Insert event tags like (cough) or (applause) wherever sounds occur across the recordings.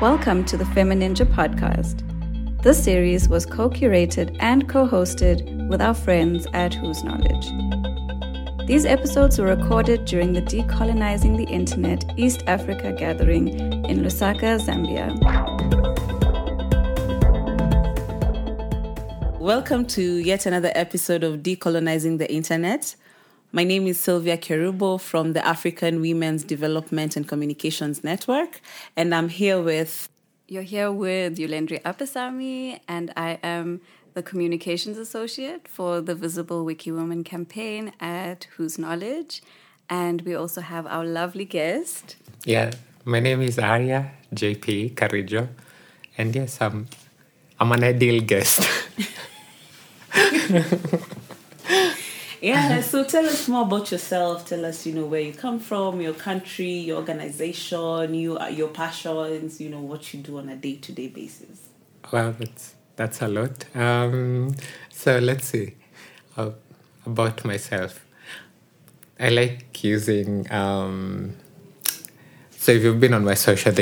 Welcome to the Femininja podcast. This series was co curated and co hosted with our friends at Whose Knowledge. These episodes were recorded during the Decolonizing the Internet East Africa gathering in Lusaka, Zambia. Welcome to yet another episode of Decolonizing the Internet. My name is Sylvia Kerubo from the African Women's Development and Communications Network, and I'm here with. You're here with Youlendree Apasami, and I am the Communications Associate for the Visible Wiki Woman campaign at Whose Knowledge. And we also have our lovely guest. Yeah, my name is Arya Jeipea Karijo, and yes, I'm, I'm an ideal guest. (laughs) Yeah, so tell us more about yourself. Tell us, you know, where you come from, your country, your organization, you, your passions, you know, what you do on a day to day basis. Well, that's that's a lot. Um, so let's see uh, about myself. I like using. Um, so if you've been on my social,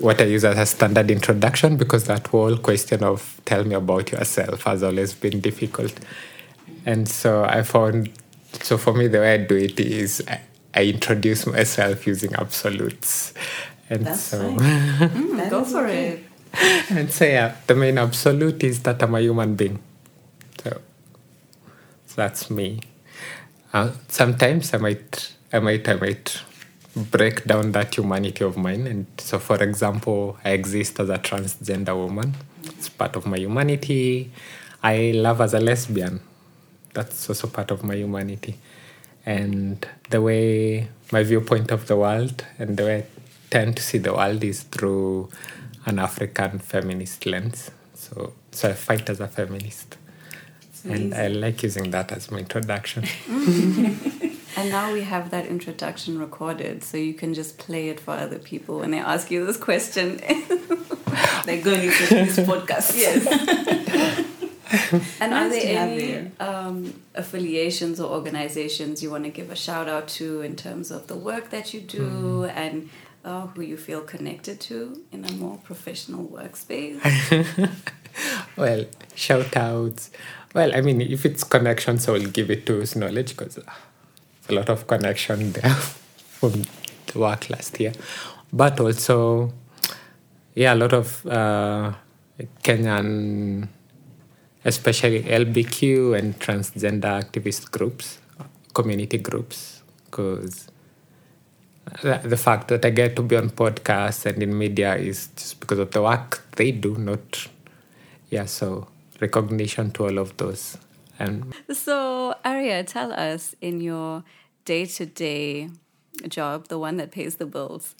what I use as a standard introduction because that whole question of tell me about yourself has always been difficult. And so I found, so for me, the way I do it is I, I introduce myself using absolutes. And That's so, (laughs) mm, Go for it. and so yeah, the main absolute is that I'm a human being. So, so that's me. Uh, sometimes I might, I might, I might break down that humanity of mine. And so, for example, I exist as a transgender woman. It's part of my humanity. I love as a lesbian. That's also part of my humanity. And the way my viewpoint of the world and the way I tend to see the world is through an African feminist lens. So, so I fight as a feminist. And I like using that as my introduction. (laughs) And now we have that introduction recorded, so you can just play it for other people when they ask you this question. (laughs) They're going to listen to this podcast. yes. (laughs) (laughs) and are Nice to there any um, affiliations or organizations you want to give a shout out to in terms of the work that you do and uh, who you feel connected to in a more professional workspace? (laughs) well, shout outs. Well, I mean, if it's connections, I will give it to Whose Knowledge because there's a lot of connection there (laughs) from the work last year. But also, yeah, a lot of uh, Kenyan, especially LBQ and transgender activist groups, community groups, because the, fact that I get to be on podcasts and in media is just because of the work they do, not yeah. So recognition to all of those, and So, Arya, tell us in your day to day job, the one that pays the bills,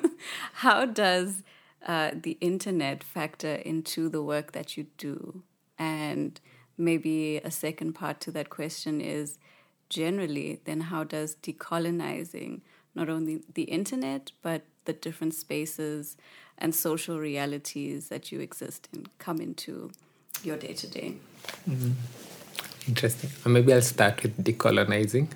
(laughs) how does uh, the internet factor into the work that you do? And maybe a second part to that question is generally, then how does decolonizing not only the internet, but the different spaces and social realities that you exist in come into your day to day? interesting. Maybe I'll start with decolonizing,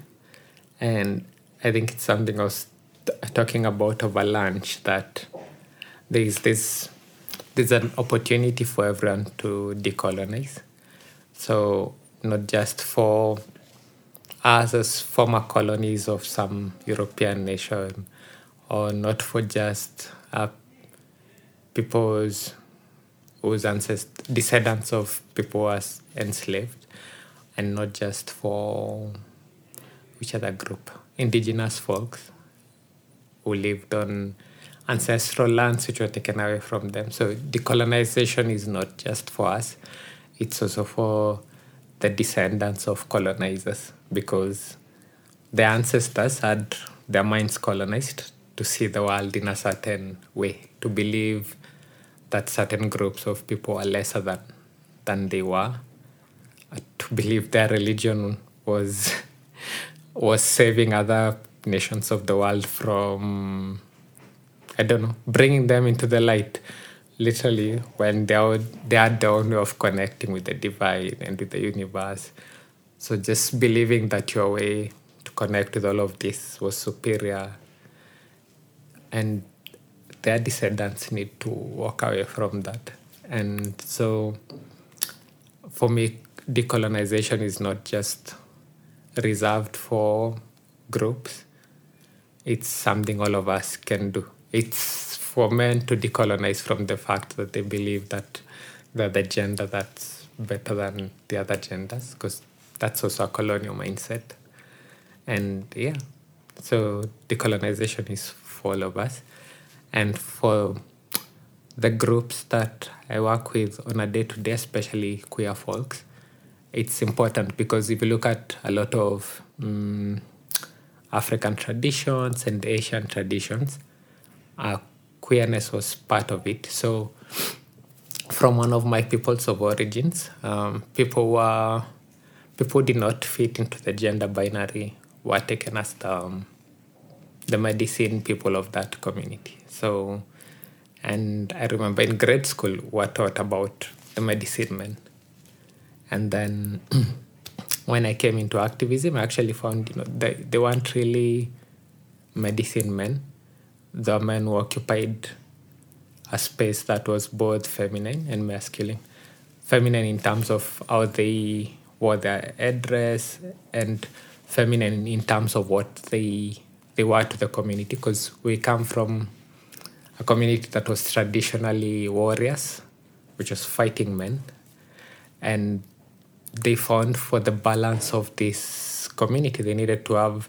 and I think it's something I was t- talking about over lunch that there's this there's an opportunity for everyone to decolonize. So not just for us as former colonies of some European nation, or not for just uh, people's whose ancestors, descendants of people enslaved, and not just for which other group, indigenous folks who lived on ancestral lands which were taken away from them. So decolonization is not just for us; it's also for the descendants of colonizers because their ancestors had their minds colonized to see the world in a certain way, to believe that certain groups of people are lesser than, than they were, uh, to believe their religion was (laughs) was saving other nations of the world from I don't know bringing them into the light. Literally, when they are they are the only of connecting with the divine and with the universe. So just believing that your way to connect with all of this was superior, and their descendants need to walk away from that. And so for me, decolonization is not just reserved for groups, it's something all of us can do. It's for men to decolonize from the fact that they believe that they're the gender that's better than the other genders, because that's also a colonial mindset. And yeah, so decolonization is for all of us. And for the groups that I work with on a day to day, especially queer folks, it's important because if you look at a lot of um, African traditions and Asian traditions, uh, queerness was part of it. So, from one of my peoples of origins, um, people were people did not fit into the gender binary were taken as the, um, the medicine people of that community. So, and I remember in grade school, we were taught about the medicine men. And then (clears throat) when I came into activism, I actually found you know they, they weren't really medicine men. The men who occupied a space that was both feminine and masculine. Feminine in terms of how they wore their address, and feminine in terms of what they they were to the community. Because we come from a community that was traditionally warriors, which was fighting men, and they found for the balance of this community, they needed to have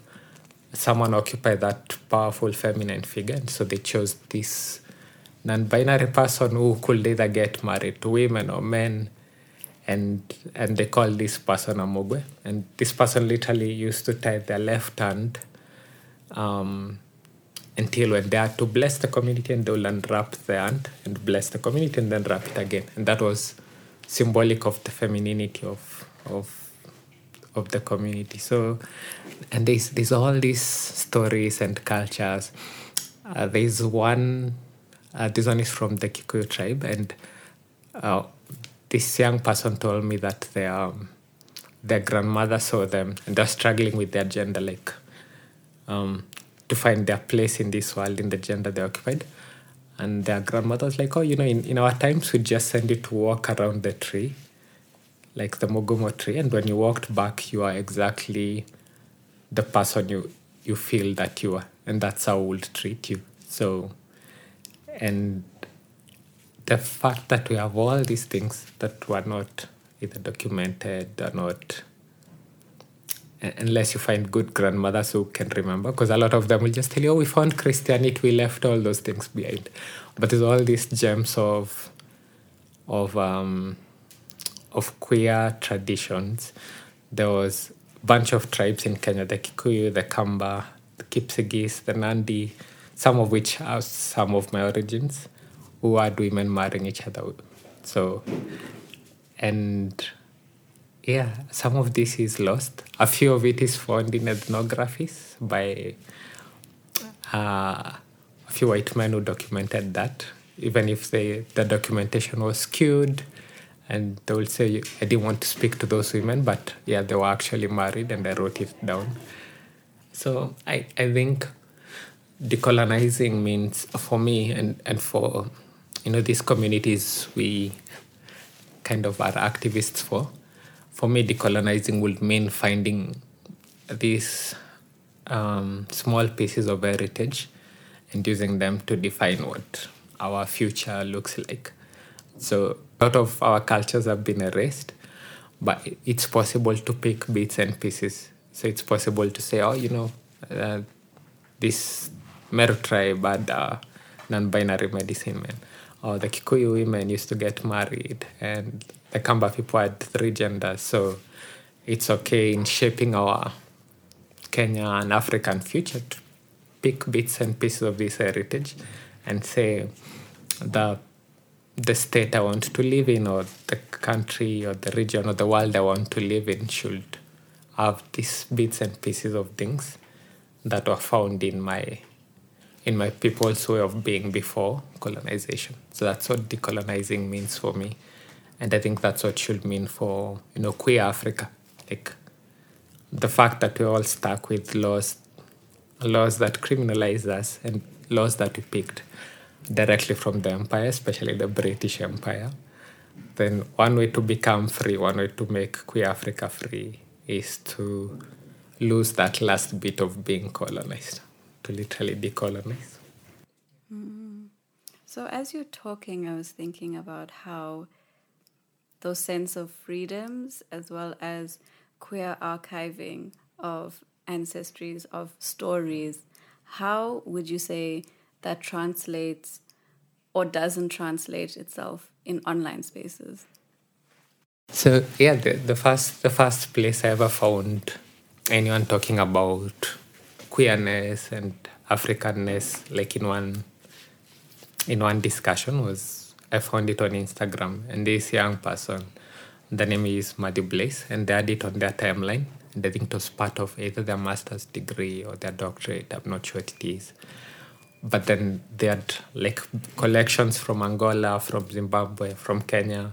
someone occupy that powerful feminine figure. And so they chose this non binary person who could either get married to women or men. And and they call this person a Mugwe. And this person literally used to tie their left hand um, until when they had to bless the community and they will unwrap the hand and bless the community and then wrap it again. And that was symbolic of the femininity of of of the community. So, and there's there's all these stories and cultures. Uh, there's one. Uh, this one is from the Kikuyu tribe, and uh, this young person told me that their um, their grandmother saw them and they're struggling with their gender, like um, to find their place in this world in the gender they occupied. And their grandmother was like, oh, you know, in, in our times, we just send you to walk around the tree, like the Mugumo tree. And when you walked back, you are exactly the person you, you feel that you are. And that's how we'll treat you. So, and the fact that we have all these things that were not either documented or not unless you find good grandmothers who can remember, because a lot of them will just tell you, "Oh, we found Christianity, we left all those things behind." But there's all these gems of of um, of queer traditions. There was a bunch of tribes in Kenya: the Kikuyu, the Kamba, the Kipsigis, the Nandi, some of which are some of my origins, who had women marrying each other. So, and yeah, some of this is lost. A few of it is found in ethnographies by uh, a few white men who documented that, even if they, the documentation was skewed. And they will say, I didn't want to speak to those women, but yeah, they were actually married and I wrote it down. So I, I think decolonizing means for me and, and for you know these communities we kind of are activists for for me, decolonizing would mean finding these um, small pieces of heritage and using them to define what our future looks like. So, lot of our cultures have been erased, but it's possible to pick bits and pieces. So, it's possible to say, oh, you know, uh, this Meru tribe had a non binary medicine men, or the Kikuyu women used to get married, and the Kamba people had three genders. So it's okay in shaping our Kenya and African future to pick bits and pieces of this heritage and say the the state I want to live in or the country or the region or the world I want to live in should have these bits and pieces of things that were found in my in my people's way of being before colonization. So that's what decolonizing means for me and I think that's what should mean for you know queer Africa. Like the fact that we're all stuck with laws, laws that criminalize us and laws that we picked. Directly from the empire, especially the British Empire, then one way to become free, one way to make queer Africa free is to lose that last bit of being colonized, to literally decolonize. Mm. So, as you're talking, I was thinking about how those sense of freedoms, as well as queer archiving of ancestries, of stories, how would you say that translates or doesn't translate itself in online spaces? So yeah, the, the first the first place I ever found anyone talking about queerness and Africanness like in one in one discussion was I found it on Instagram and this young person, the name is Maddy Blaise, and they had it on their timeline. And I think it was part of either their master's degree or their doctorate. I'm not sure what it is. But then they had like collections from Angola, from Zimbabwe, from Kenya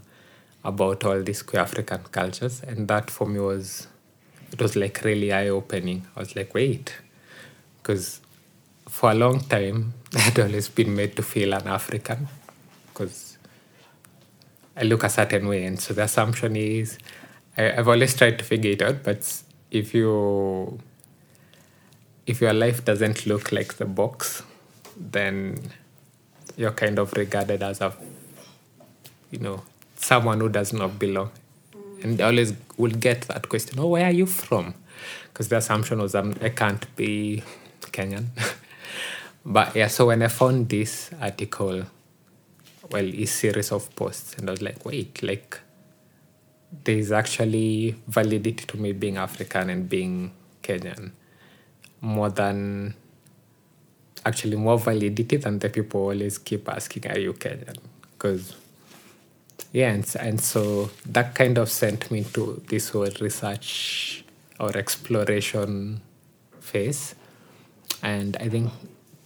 about all these queer African cultures. And that for me was, it was like really eye opening. I was like, wait, because for a long time, (laughs) I had always been made to feel an African because I look a certain way. And so the assumption is, I, I've always tried to figure it out, but if you if your life doesn't look like the box, then you're kind of regarded as a you know someone who does not belong. And always will get that question, oh, where are you from? Because the assumption was um, I can't be Kenyan. (laughs) but yeah, so when I found this article, well, a series of posts, and I was like, wait, like there's actually validity to me being African and being Kenyan more than actually more validity than the people always keep asking, Are you Kenyan? Because, yeah, and, and so that kind of sent me to this whole research or exploration phase. And I think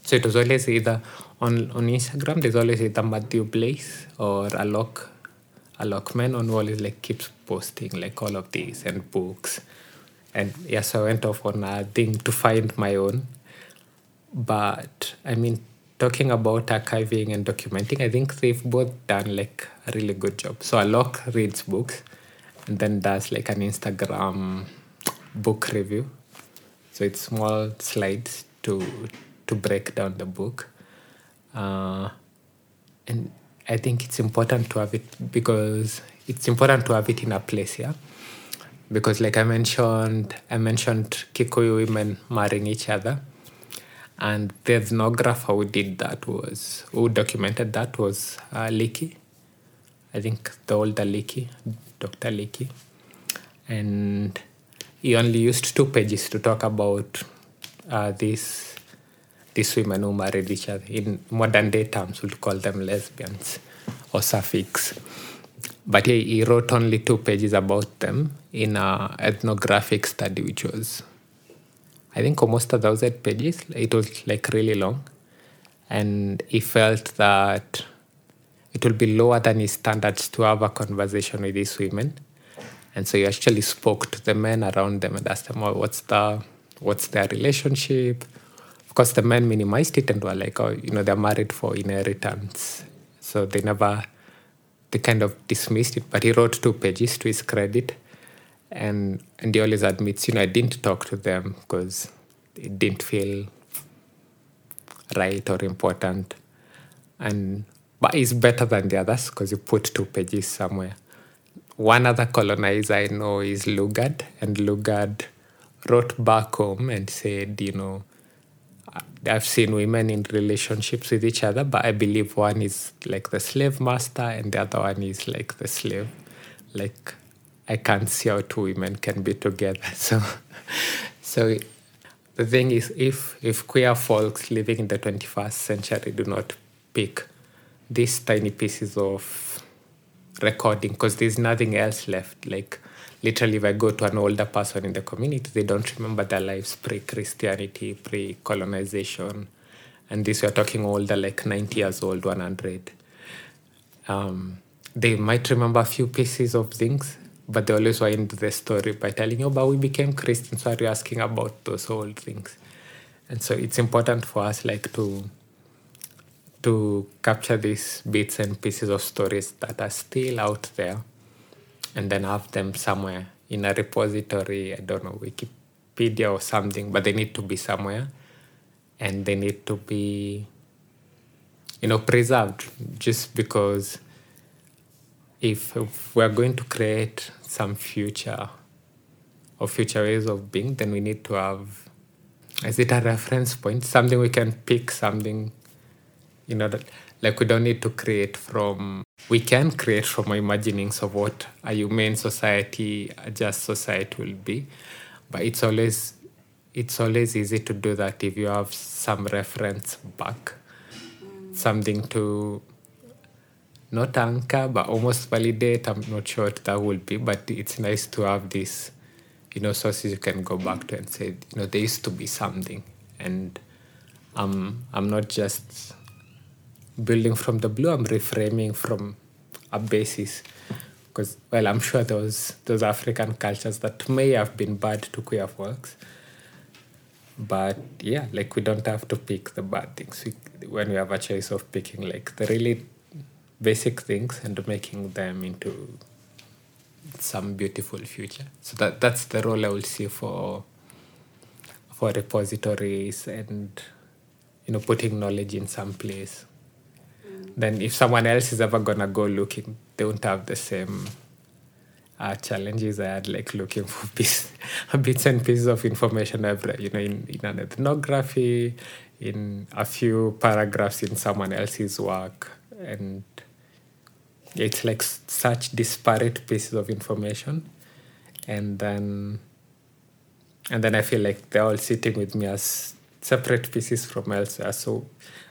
so it was always either on, on Instagram, there's always either Matthew Blaise or Alok Alok Menon who always like keeps posting like all of these and books. And yeah, so I went off on a thing to find my own. But I mean, talking about archiving and documenting, I think they've both done like a really good job. So Alok reads books and then does like an Instagram book review. So it's small slides to to break down the book. Uh, and I think it's important to have it because it's important to have it in a place, yeah. Because like I mentioned, I mentioned Kikuyu women marrying each other, and the ethnographer who did that was who documented that was uh, Leakey. I think the older Leakey, Dr. Leakey, and he only used two pages to talk about uh, this these women who married each other. In modern day terms, we'd call them lesbians or sapphics. But he, he wrote only two pages about them in an ethnographic study, which was, I think, almost a thousand pages. It was like really long. And he felt that it will be lower than his standards to have a conversation with these women. And so he actually spoke to the men around them and asked them, well, what's the what's their relationship? Of course, the men minimized it and were like, oh, you know, they're married for inheritance. So they never, they kind of dismissed it. But he wrote two pages to his credit. And, and he always admits, you know, I didn't talk to them because it didn't feel right or important. And but it's better than the others because you put two pages somewhere. One other colonizer I know is Lugard, and Lugard wrote back home and said, you know, I've seen women in relationships with each other, but I believe one is like the slave master and the other one is like the slave. Like I can't see how two women can be together. (laughs) So, so the thing is, if if queer folks living in the 21st century do not pick these tiny pieces of recording, because there's nothing else left, like literally if i go to an older person in the community they don't remember their lives pre-christianity pre-colonization and this we're talking older like 90 years old 100 um, they might remember a few pieces of things but they always wind the story by telling you, oh, but we became Christians, so are you asking about those old things? And so it's important for us like to to capture these bits and pieces of stories that are still out there and then have them somewhere in a repository, I don't know, Wikipedia or something, but they need to be somewhere and they need to be, you know, preserved just because if, we're going to create some future or future ways of being, then we need to have, is it a reference point? Something we can pick, something, you know, that, like we don't need to create from, we can create from our imaginings of what a humane society, a just society will be. But it's always, it's always easy to do that if you have some reference back, something to not anchor, but almost validate. I'm not sure what that will be, but it's nice to have this, you know, sources you can go back to and say, you know, there used to be something, and I'm I'm not just building from the blue. I'm reframing from a basis, because well, I'm sure those those African cultures that may have been bad to queer folks. But yeah, like we don't have to pick the bad things we, when we have a choice of picking like the really basic things and making them into some beautiful future. So that that's the role I will see for for repositories and you know putting knowledge in some place. Mm. Then if someone else is ever gonna go looking, they won't have the same uh, challenges I had like looking for (laughs) piece, bits and pieces of information every you know in, in an ethnography, in a few paragraphs in someone else's work and it's like such disparate pieces of information. And then and then i feel like they're all sitting with me as separate pieces from elsewhere. So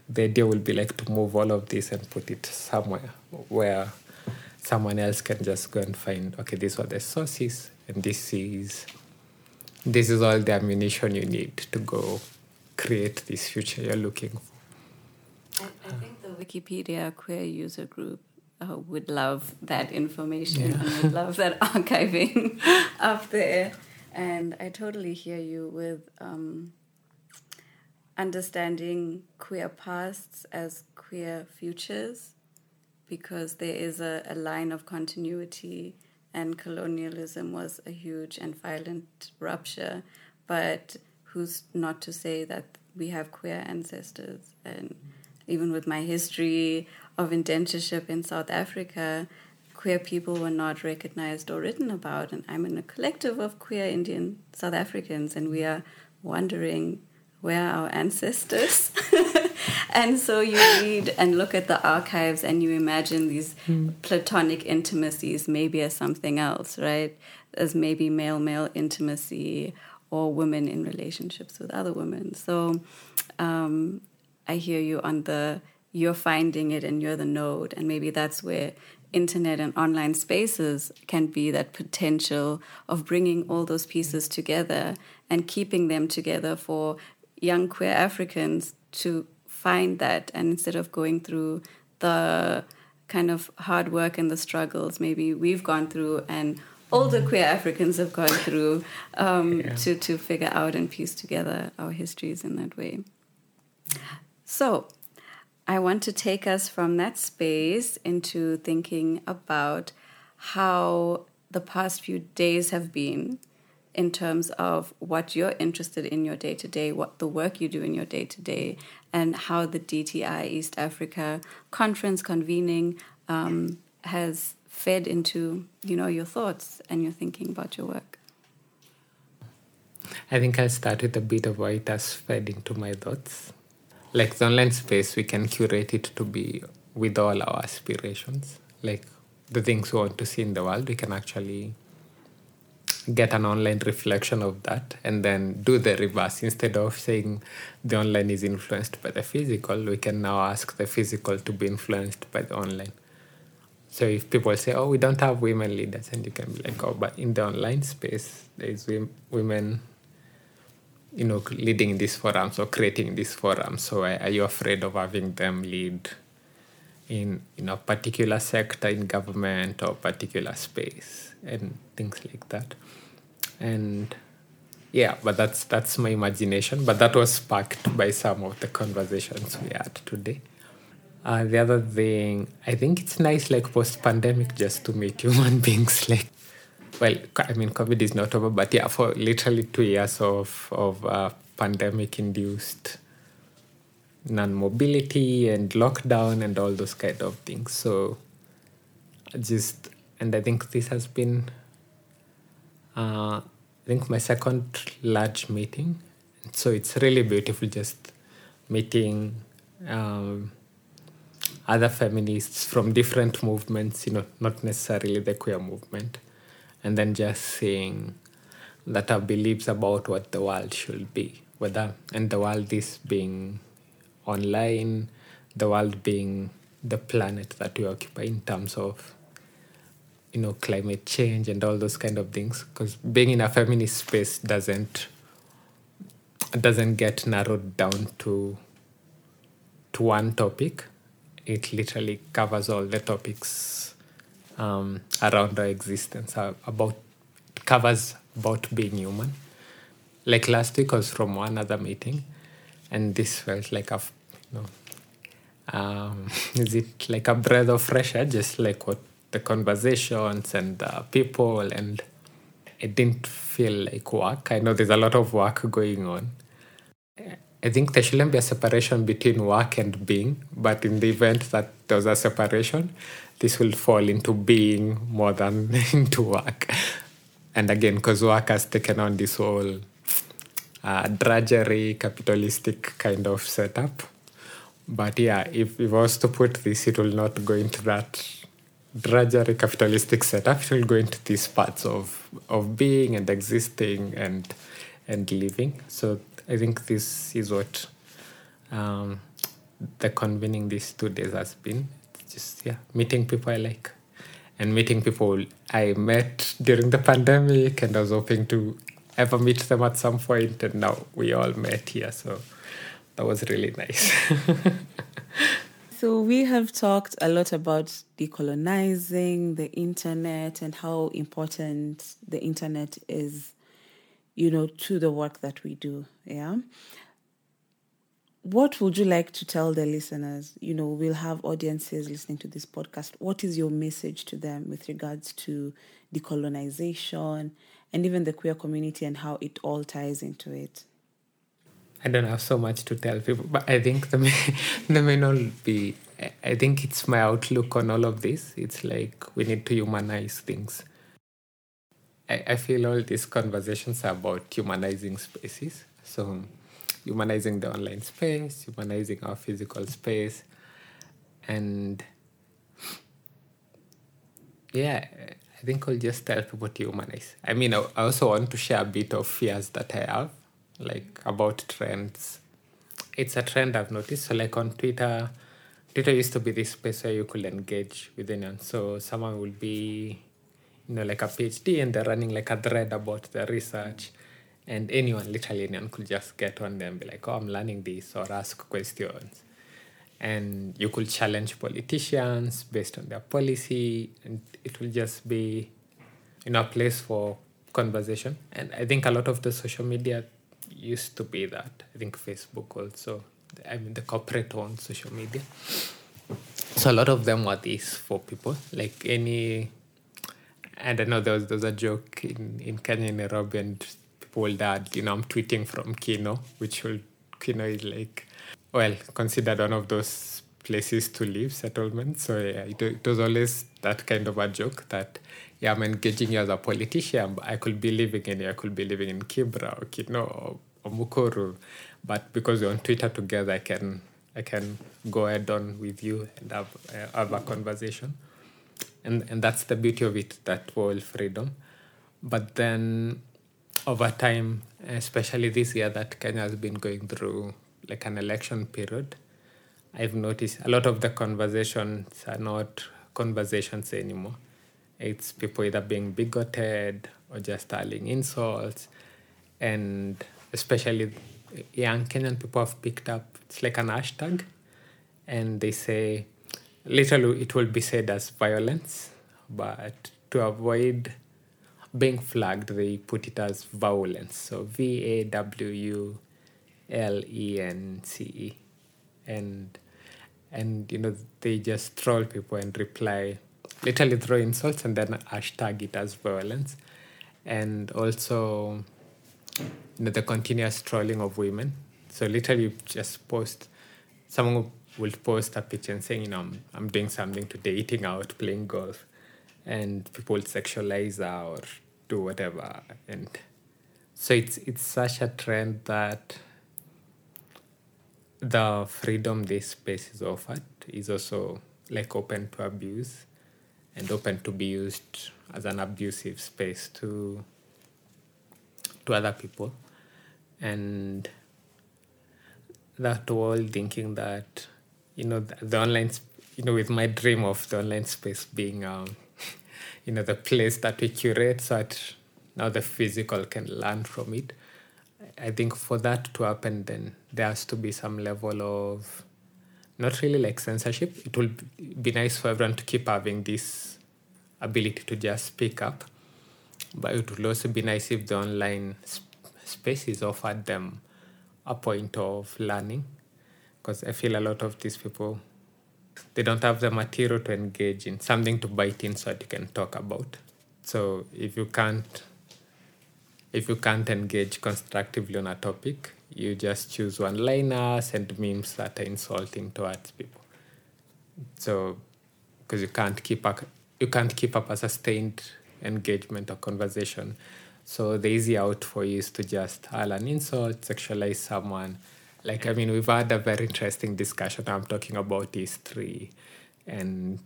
the idea will be like to move all of this and put it somewhere where someone else can just go and find okay these are the sources and this is this is all the ammunition you need to go create this future you're looking for. I, I think the wikipedia queer user group uh, would love that information yeah. and would love that (laughs) archiving (laughs) up there. And I totally hear you with um, understanding queer pasts as queer futures because there is a, a line of continuity and colonialism was a huge and violent rupture. But who's not to say that we have queer ancestors and even with my history of indentureship in South Africa, queer people were not recognized or written about. And I'm in a collective of queer Indian South Africans, and we are wondering where our ancestors? (laughs) and so you read and look at the archives and you imagine these mm. platonic intimacies maybe as something else, right? As maybe male male intimacy or women in relationships with other women. So um, I hear you on the you're finding it and you're the node. And maybe that's where internet and online spaces can be that potential of bringing all those pieces together and keeping them together for young queer Africans to find that. And instead of going through the kind of hard work and the struggles maybe we've gone through and older queer Africans have gone through um, yeah. to, to figure out and piece together our histories in that way. So, I want to take us from that space into thinking about how the past few days have been in terms of what you're interested in your day to day, what the work you do in your day to day, and how the DTI East Africa conference convening um, has fed into you know your thoughts and your thinking about your work. I think I'll start with a bit of what it has fed into my thoughts like the online space, we can curate it to be with all our aspirations, like the things we want to see in the world. We can actually get an online reflection of that and then do the reverse. Instead of saying the online is influenced by the physical, we can now ask the physical to be influenced by the online. So if people say, "Oh, we don't have women leaders," and you can be like, "Oh, but in the online space, there is women you know, leading these forums or creating these forums. So are you afraid of having them lead in in a particular sector in government or particular space and things like that? And yeah, but that's that's my imagination. But that was sparked by some of the conversations we had today. Uh, the other thing, I think it's nice, like post pandemic, just to meet (laughs) human beings. Like, well, I mean, COVID is not over, but yeah, for literally two years of of uh, pandemic induced non mobility and lockdown and all those kind of things. So, just and I think this has been, uh, I think my second large meeting. So it's really beautiful just meeting um, other feminists from different movements, you know, not necessarily the queer movement, and then just seeing that our beliefs about what the world should be, whether and the world is being online, the world being the planet that we occupy in terms of you know climate change and all those kind of things because being in a feminist space doesn't doesn't get narrowed down to to one topic. It literally covers all the topics um, around our existence uh, about covers about being human. Like last week was from one other meeting and this felt like a you know um, (laughs) is it like a breath of fresh air? Just like what the conversations and the people and it didn't feel like work. I know there's a lot of work going on. I think there shouldn't be a separation between work and being but in the event that there's a separation this will fall into being more than (laughs) into work. And again because work has taken on this whole uh, drudgery capitalistic kind of setup. But yeah if, if i was to put this it will not go into that drudgery capitalistic setup. It will go into these parts of of being and existing and and living. So i think this is what um, the convening these two days has been just yeah meeting people i like and meeting people i met during the pandemic and i was hoping to ever meet them at some point and now we all met here so that was really nice (laughs) So we have talked a lot about decolonizing the internet and how important the internet is, you know, to the work that we do. Yeah. What would you like to tell the listeners? You know, we'll have audiences listening to this podcast. What is your message to them with regards to decolonization and even the queer community and how it all ties into it? I don't have so much to tell people, but I think the may, (laughs) the may not be. I think it's my outlook on all of this. It's like we need to humanize things. I, I feel all these conversations are about humanizing spaces. So, humanizing the online space, humanizing our physical space, and yeah, I think I'll just tell people to humanize. I mean, I also want to share a bit of fears that I have like about trends. It's a trend I've noticed. So like on Twitter, Twitter used to be this space where you could engage with anyone. So someone will be, you know, like a PhD and they're running like a thread about their research. And anyone, literally anyone, could just get on there and be like, oh, I'm learning this or ask questions. And you could challenge politicians based on their policy. And it will just be, you know, a place for conversation. And I think a lot of the social media used to be that. I think Facebook also, I mean, the corporate owned social media. So a lot of them were these for people. Like any, and I know there was, there was a joke in, in Kenya, Nairobi, and would add, you know, I'm tweeting from Kino, which will, Kino is like, well, considered one of those places to live, settlement. So yeah, it, it was always that kind of a joke that yeah, I'm engaging you as a politician, but I could be living in, I could be living in Kibra or Kino or, or Mukuru, but because we're on Twitter together, I can I can go head on with you and have, uh, have a conversation, and and that's the beauty of it, that whole freedom. But then, over time, especially this year that Kenya has been going through like an election period, I've noticed a lot of the conversations are not conversations anymore it's people either being bigoted or just hurling insults. And especially young Kenyan people have picked up, it's like an hashtag. And they say, literally, it will be said as violence, but to avoid being flagged, they put it as vawulence. So V A W U L E N C E. And and you know they just troll people and reply literally throw insults and then hashtag it as vawulence and also you know the continuous trolling of women so literally just post someone will post a picture and saying you know i'm, I'm doing something today eating out playing golf and people sexualize her or do whatever. And so it's it's such a trend that the freedom this space is offered is also like open to abuse and open to be used as an abusive space to to other people. And that whole thinking that you know the, the online sp- you know with my dream of the online space being um you know the place that we curate so that now the physical can learn from it. I think for that to happen, then there has to be some level of not really like censorship. It will be nice for everyone to keep having this ability to just speak up, but it would also be nice if the online sp- spaces offered them a point of learning, because I feel a lot of these people they don't have the material to engage in something to bite in so that you can talk about. So if you can't if you can't engage constructively on a topic, you just choose one liners and memes that are insulting towards people. So, because you can't keep up, you can't keep up a sustained engagement or conversation. So the easy out for you is to just hurl an insult, sexualize someone. Like I mean, we've had a very interesting discussion. I'm talking about history, and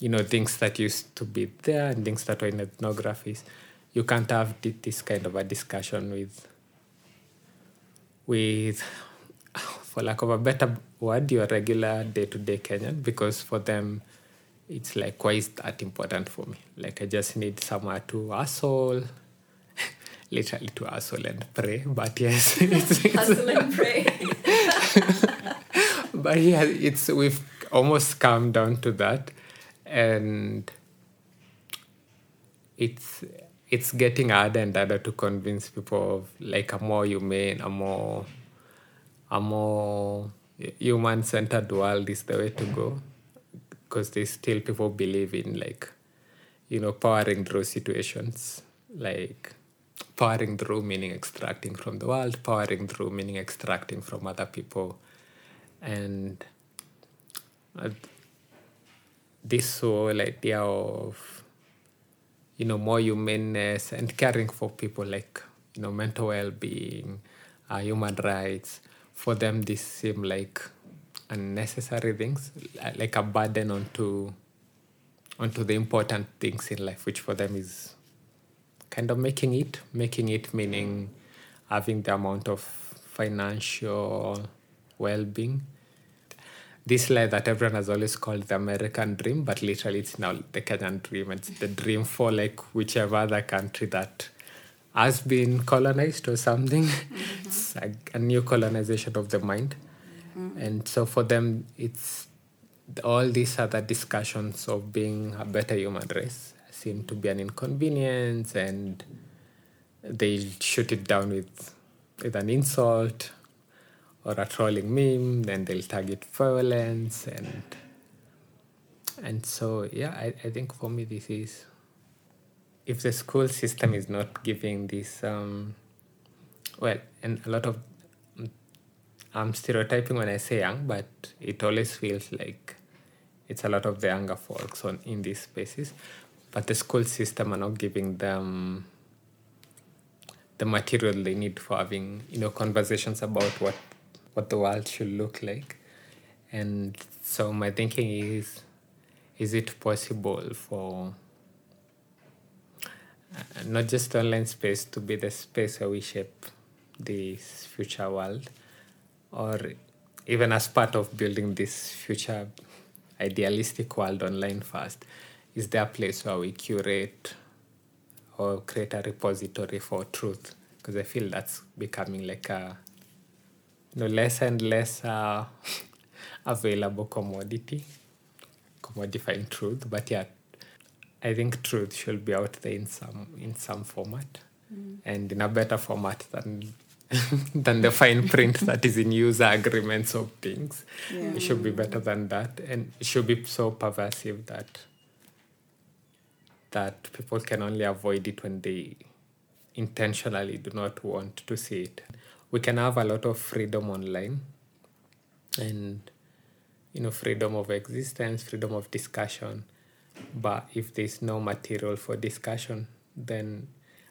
you know things that used to be there and things that were in ethnographies you can't have this kind of a discussion with with (laughs) for lack of a better word your regular day-to-day kenyan because for them it's like why is that important for me like i just need somewhere to hustle literally to ah, hustle and pray but yes (laughs) it's, it's Hustle and pray. but yeah it's we've almost come down to that and it's it's getting harder and harder to convince people of like a more humane, a more a more human centered world is the way to go. Because they still people believe in like, you know, powering through situations. Like powering through meaning extracting from the world, powering through meaning extracting from other people. And uh, this whole idea of you know more humanness and caring for people like you know mental well-being uh, human rights for them this seem like unnecessary things like a burden onto onto the important things in life which for them is kind of making it making it meaning having the amount of financial well-being this life that everyone has always called the American dream, but literally it's now the Kenyan dream. It's the dream for like whichever other country that has been colonized or something. Mm-hmm. It's like a, new colonization of the mind. Mm-hmm. And so for them, it's all these other discussions of being a better human race seem to be an inconvenience and they shoot it down with, with an insult or a trolling meme, then they'll target violence and and so yeah, I, I think for me this is if the school system is not giving this um, well and a lot of I'm stereotyping when I say young, but it always feels like it's a lot of the younger folks on in these spaces. But the school system are not giving them the material they need for having, you know, conversations about what what the world should look like. And so my thinking is is it possible for uh, not just online space to be the space where we shape this future world or even as part of building this future idealistic world online first is there a place where we curate or create a repository for truth because i feel that's becoming like a you know, less and less uh, (laughs) available commodity, commodifying truth. But yeah, I think truth should be out there in some in some format, mm. and in a better format than (laughs) than the fine print that is in user agreements of things. Yeah. It should be better than that, and it should be so pervasive that that people can only avoid it when they intentionally do not want to see it. We can have a lot of freedom online, and you know, freedom of existence, freedom of discussion. But if there's no material for discussion, then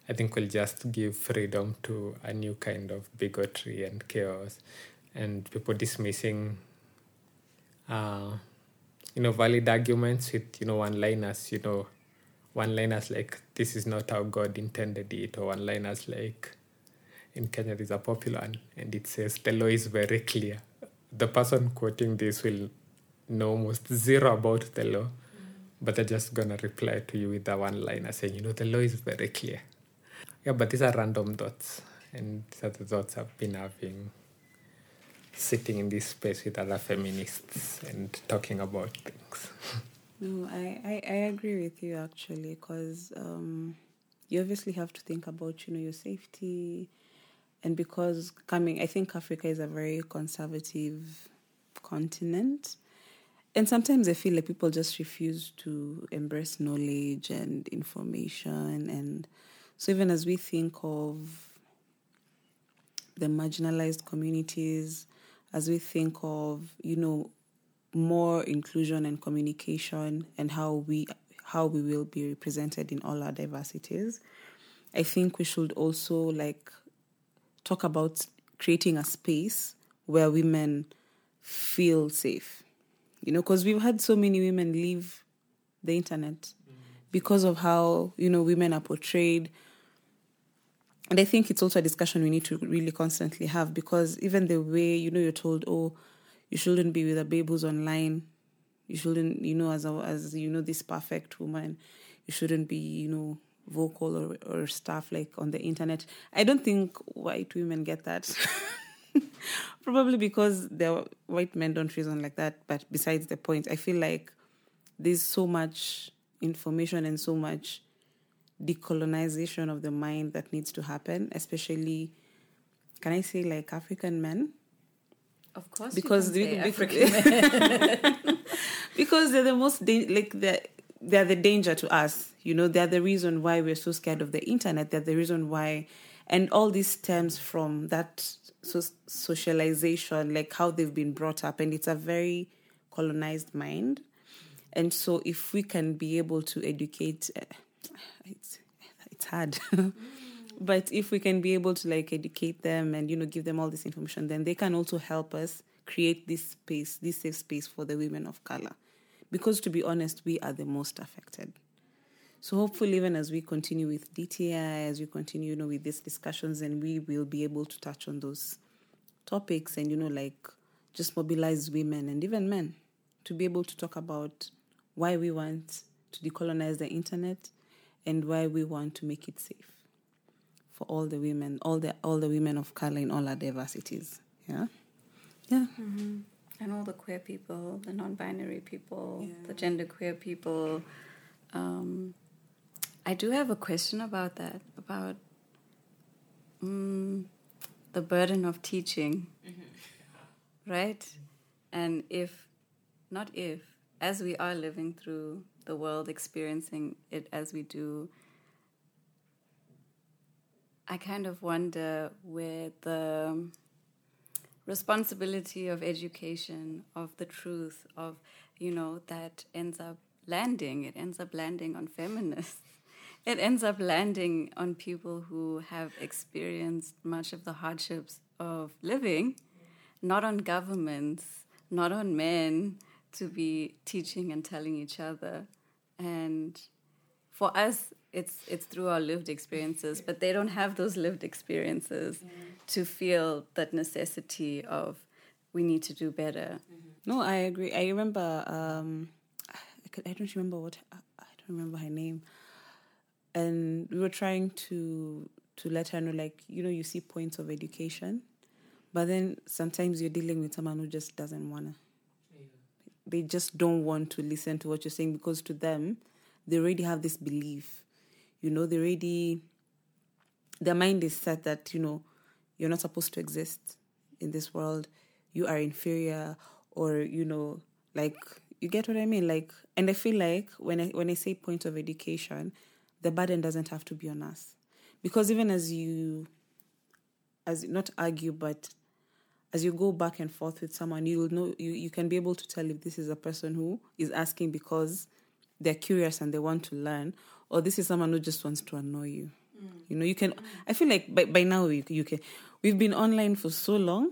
I think we'll just give freedom to a new kind of bigotry and chaos, and people dismissing, uh, you know, valid arguments with you know one-liners. You know, one-liners like "This is not how God intended it," or one-liners like in Kenya there's a popular one, and it says the law is very clear. The person quoting this will know almost zero about the law, but they're just gonna reply to you with a one-liner saying, you know, the law is very clear. Yeah, but these are random thoughts, and these are the thoughts I've been having sitting in this space with other feminists and talking about things. (laughs) No, I, I, I agree with you actually, because um, you obviously have to think about you know your safety, and because coming, I think Africa is a very conservative continent, and sometimes I feel like people just refuse to embrace knowledge and information, and so even as we think of the marginalized communities, as we think of you know more inclusion and communication and how we how we will be represented in all our diversities. I think we should also like talk about creating a space where women feel safe. You know because we've had so many women leave the internet because of how you know women are portrayed. And i think it's also a discussion we need to really constantly have because even the way you know you're told oh you shouldn't be with a babe who's online. You shouldn't you know as a, as you know this perfect woman you shouldn't be you know vocal or, or stuff like on the internet. I don't think white women get that. (laughs) Probably because the white men don't reason like that. But besides the point i feel like there's so much information and so much decolonization of the mind that needs to happen especially can i say like african men Of course, because we- can say we- African (laughs) (laughs) because they're the most da- like they're, they're the danger to us. You know they're the reason why we're so scared of the internet. They're the reason why and all this stems from that so- socialization like how they've been brought up and it's a very colonized mind. And so if we can be able to educate uh, it's it's hard (laughs) but if we can be able to like educate them and you know give them all this information then they can also help us create this space this safe space for the women of color. Because to be honest we are the most affected. So hopefully even as we continue with dti as we continue you know with these discussions and we will be able to touch on those topics and you know like just mobilize women and even men to be able to talk about why we want to decolonize the internet and why we want to make it safe for all the women, all the all the women of color in all our diversities. Yeah, yeah. and all the queer people, the non-binary people, the genderqueer people. Um, I do have a question about that, about mm, the burden of teaching, right? And if, not if, as we are living through the world, experiencing it as we do, I kind of wonder where the responsibility of education, of the truth, of, you know, that ends up landing. It ends up landing on feminists. (laughs) It ends up landing on people who have experienced much of the hardships of living, not on governments, not on men to be teaching and telling each other. And for us, it's it's through our lived experiences, but they don't have those lived experiences to feel that necessity of we need to do better. No, I agree. I remember. Um, I, could, I don't remember what I, I don't remember her name, and we were trying to to let her know, like you know, you see points of education, but then sometimes you're dealing with someone who just doesn't wanna. They just don't want to listen to what you're saying because to them, they already have this belief. You know, they already their mind is set that you know you're not supposed to exist in this world. You are inferior, or you know, like you get what I mean. Like, and I feel like when I when I say point of education, the burden doesn't have to be on us, because even as you, as not argue, but as you go back and forth with someone, you will know you, you can be able to tell if this is a person who is asking because they're curious and they want to learn, or this is someone who just wants to annoy you. Mm. You know, you can. I feel like by by now you, you can. We've been online for so long.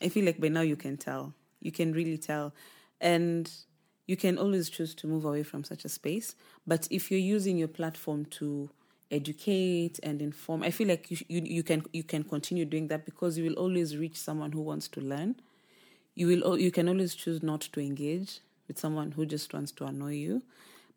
I feel like by now you can tell. You can really tell, and you can always choose to move away from such a space. But if you're using your platform to educate and inform, I feel like you, you you can you can continue doing that because you will always reach someone who wants to learn. You will you can always choose not to engage with someone who just wants to annoy you.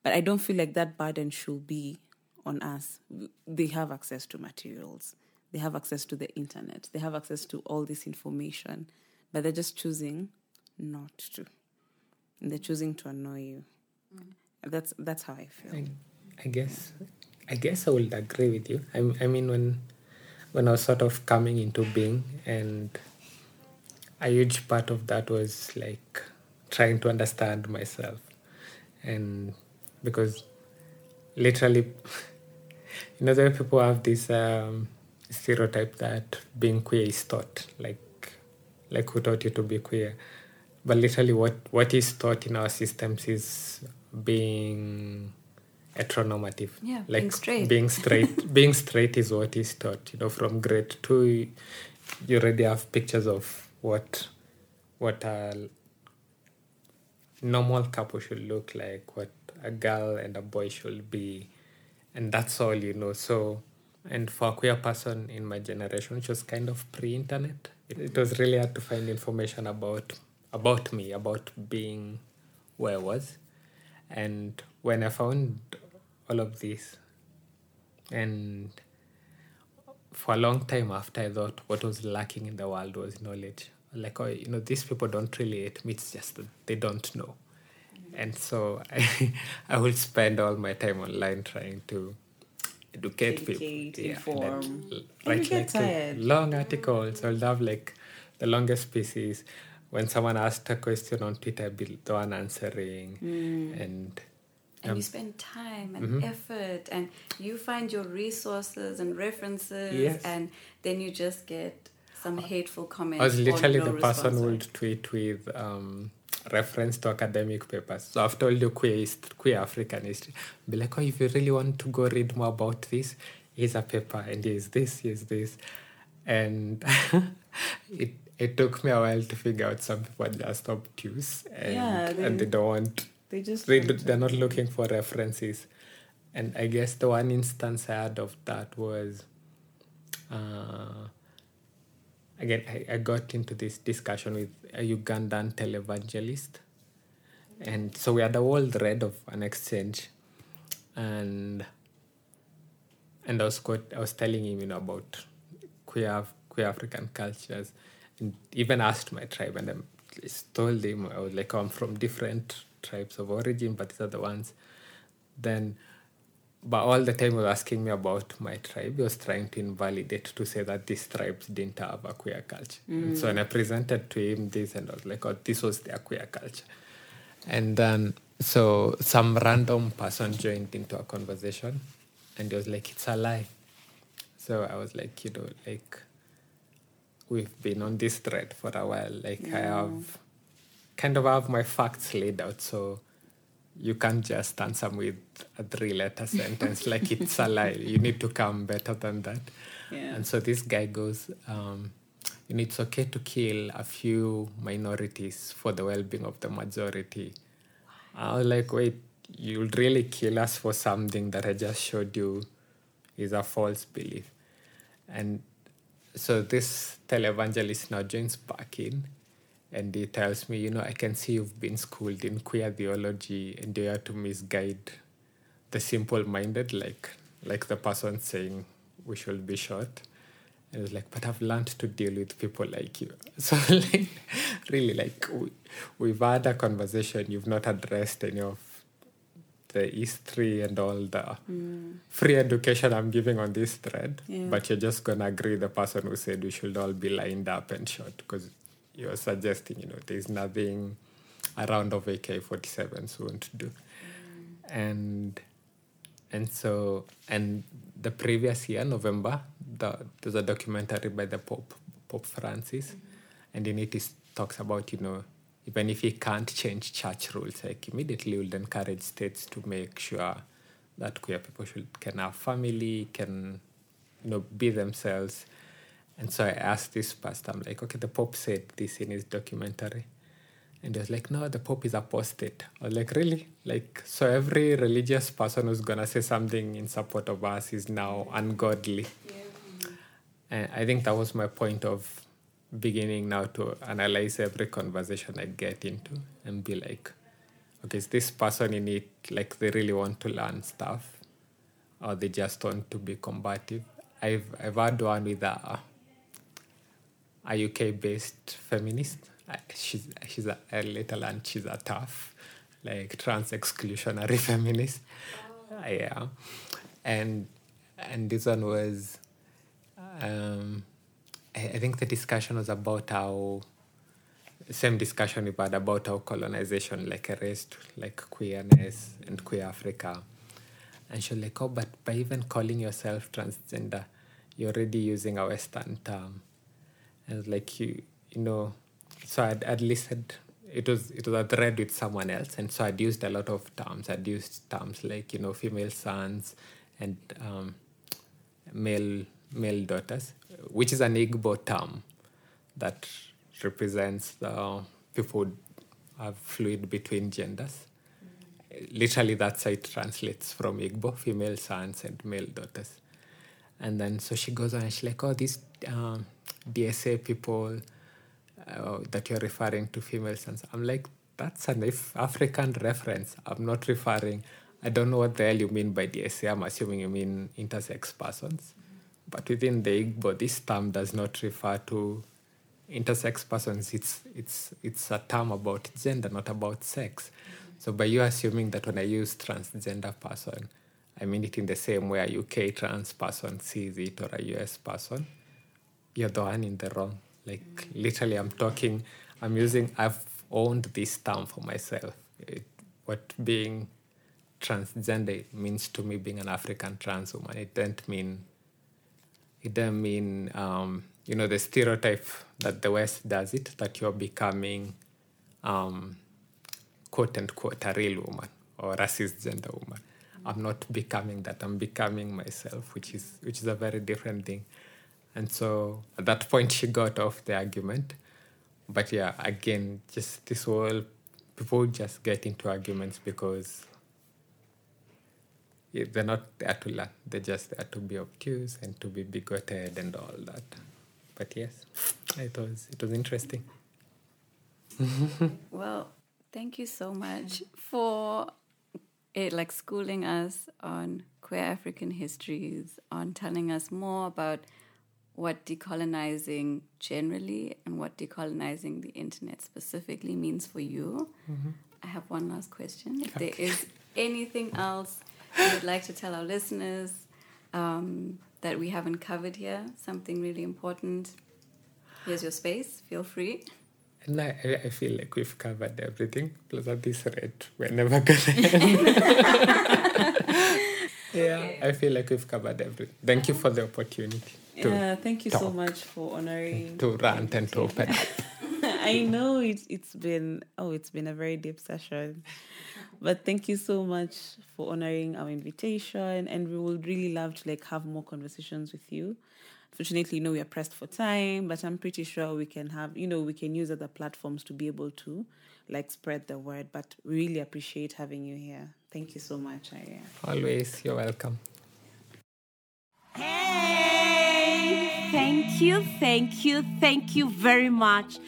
But I don't feel like that burden should be on us. They have access to materials. They have access to the internet. They have access to all this information, but they're just choosing not to. And they're choosing to annoy you. Mm. That's that's how I feel. I, I guess I guess I would agree with you. I, I mean when when I was sort of coming into being and a huge part of that was like trying to understand myself and because literally (laughs) you know there people have this um, stereotype that being queer is taught like like who taught you to be queer? But literally what what is taught in our systems is being heteronormative. Yeah like being straight. being (laughs) straight being straight is what is taught you know from grade two you already have pictures of what what a normal couple should look like what a girl and a boy should be and that's all you know. So and for a queer person in my generation which was kind of pre-internet. It, it was really hard to find information about about me about being where i was. And when i found all of this and for a long time after i thought what was lacking in the world was knowledge. Like oh you know these people don't really me it's just that they don't know and so I, (laughs) I will spend all my time online trying to educate, Educate, people. inform. Yeah, And write get like tired. long articles. I'll have like the longest pieces. When someone asked a question on Twitter, I'll be the one answering. Mm. And and Um, you spend time and mhm. effort and you find your resources and references Yes. and then you just get some hateful comments I was literally no the person response, who right? would tweet with um, reference to academic papers. So I've told you queer, hist- queer African history. Be like, oh, if you really want to go read more about this, here's a paper, and here's this, here's this. And (laughs) it it took me a while to figure out some people are just obtuse and, Yeah, they- and they don't want, They just they, want do- to- they're not looking for references. And I guess the one instance I had of that was uh, again, I, I got into this discussion with a Ugandan televangelist. And so we had a whole thread of an exchange. And and I was quite, I was telling him, you know, about queer queer African cultures, and even asked my tribe, and I told him I was like, oh, I'm from different tribes of origin, but these are the ones. Then, but all the time he was asking me about my tribe. He was trying to invalidate to say that these tribes didn't have a queer culture. And so when I presented to him this, and I was like, oh, this was their queer culture. And then, so some random person joined into a conversation and he was like, it's a lie. So I was like, you know, like, we've been on this thread for a while. Like, I have kind of have my facts laid out. So you can't just answer with a three letter sentence (laughs) like it's a lie. You need to come better than that. Yeah. And so this guy goes, um, know, it's okay to kill a few minorities for the well being of the majority. I was like, wait, you'll really kill us for something that I just showed you is a false belief. And so this televangelist now joins back in and he tells me, you know, I can see you've been schooled in queer theology and you have to misguide the simple minded, like like the person saying we should be short. And it's like, but I've learned to deal with people like you. (laughs) So like really like we, we've had a conversation, you've not addressed any of the history and all the mm. free education I'm giving on this thread, Yeah. but you're just gonna agree the person who said we should all be lined up and shot because you're suggesting, you know, there's nothing a round of AK-47s won't do, and and so and the previous year, November, the, there's a documentary by the Pope Pope Francis, and in it he talks about you know even if he can't change church rules, like immediately would encourage states to make sure that queer people should can have family, can you know be themselves. And so I asked this pastor, I'm like, okay, the Pope said this in his documentary. And he was like, no, the Pope is apostate. I was like, really? Like, so every religious person who's going to say something in support of us is now ungodly. And I think that was my point of beginning now to analyze every conversation I get into and be like, okay, is this person in it like they really want to learn stuff or they just want to be combative? I've, I've had one with a, a UK based feminist. She's, she's a, a little and she's a TERF, like trans exclusionary (laughs) feminist. Yeah. And, and this one was, um, I, I think the discussion was about how same discussion we've had about how colonization like erased like queerness and queer Africa. And she was like, oh, but by even calling yourself transgender, you're already using a Western term. And like you, you know, so I'd, I'd listened. It was it was a thread with someone else, and so I'd used a lot of terms. I'd used terms like you know female sons and um, male male daughters, which is an Igbo term that represents the people have fluid between genders. Literally, that's how it translates from Igbo, female sons and male daughters. And then so she goes on and she's like, oh, these um, DSA people uh, that you're referring to female sons. I'm like, that's an Af- African reference. I'm not referring, I don't know what the hell you mean by DSA. I'm assuming you mean intersex persons. But within the Igbo, this term does not refer to intersex persons. It's, it's, it's a term about gender, not about sex. So by you assuming that when I use transgender person, I mean it in the same way a UK trans person sees it or a US person, you're the one in the wrong. Like literally, I'm talking, I'm using, I've owned this term for myself. It, what being transgender means to me being an African trans woman. It doesn't mean, it doesn't mean, um, you know, the stereotype that the West does it, that you're becoming, um, quote unquote, a real woman or a cisgender woman. I'm not becoming that. I'm becoming myself, which is which is a very different thing. And so at that point, she got off the argument. But yeah, again, just this whole people just get into arguments because they're not there to learn. They're just there to be obtuse and to be bigoted and all that. But yes, it was it was interesting. (laughs) Well, thank you so much for it, like schooling us on queer African histories, on telling us more about what decolonizing generally and what decolonizing the internet specifically means for you. I have one last question. If there is (laughs) anything else you would like to tell our listeners um, that we haven't covered here, something really important, here's your space. Feel free. And I, I feel like we've covered everything. Plus, at this rate, we're never gonna (laughs) end. (laughs) yeah, I feel like we've covered everything. Thank you for the opportunity yeah, thank you so much for honoring. (laughs) to rant and to open up. I know it's it's been oh it's been a very deep session, but thank you so much for honoring our invitation, and we would really love to like have more conversations with you. Fortunately, you know we are pressed for time, but I'm pretty sure we can have you know we can use other platforms to be able to like spread the word. But we really appreciate having you here. Thank you so much, Arya. Always, you're welcome. Hey, thank you, thank you, thank you very much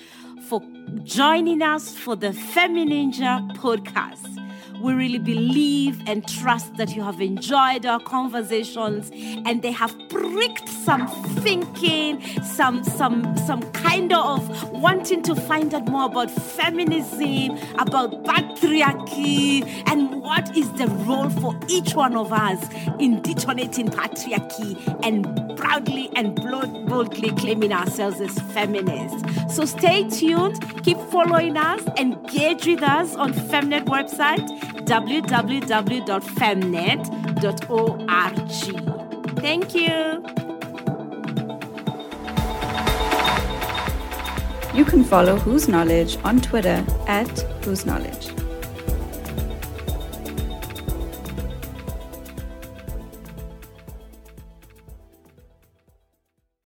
for joining us for the Femininja podcast. We really believe and trust that you have enjoyed our conversations and they have pricked some thinking, some some some kind of wanting to find out more about feminism, about patriarchy, and what is the role for each one of us in detonating patriarchy and proudly and boldly claiming ourselves as feminists. So stay tuned, keep following us, engage with us on Femnet website www.femnet.org. Thank you. You can follow Whose Knowledge on Twitter at Whose Knowledge.